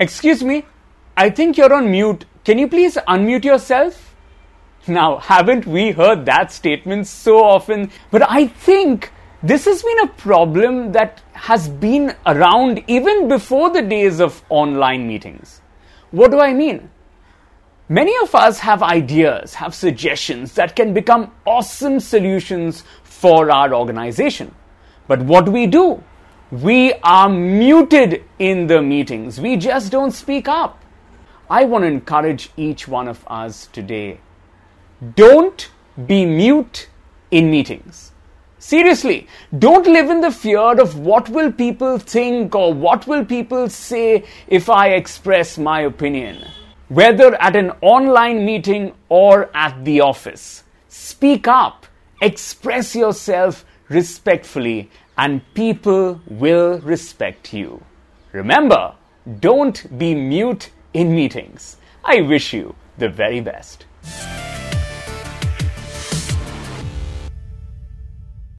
Excuse me, I think you're on mute. Can you please unmute yourself? Now, haven't we heard that statement so often? But I think this has been a problem that has been around even before the days of online meetings. What do I mean? Many of us have ideas, have suggestions that can become awesome solutions for our organization. But what do we do? We are muted in the meetings. We just don't speak up. I want to encourage each one of us today. Don't be mute in meetings. Seriously, don't live in the fear of what will people think or what will people say if I express my opinion. Whether at an online meeting or at the office, speak up, express yourself respectfully, and people will respect you. Remember, don't be mute in meetings. I wish you the very best.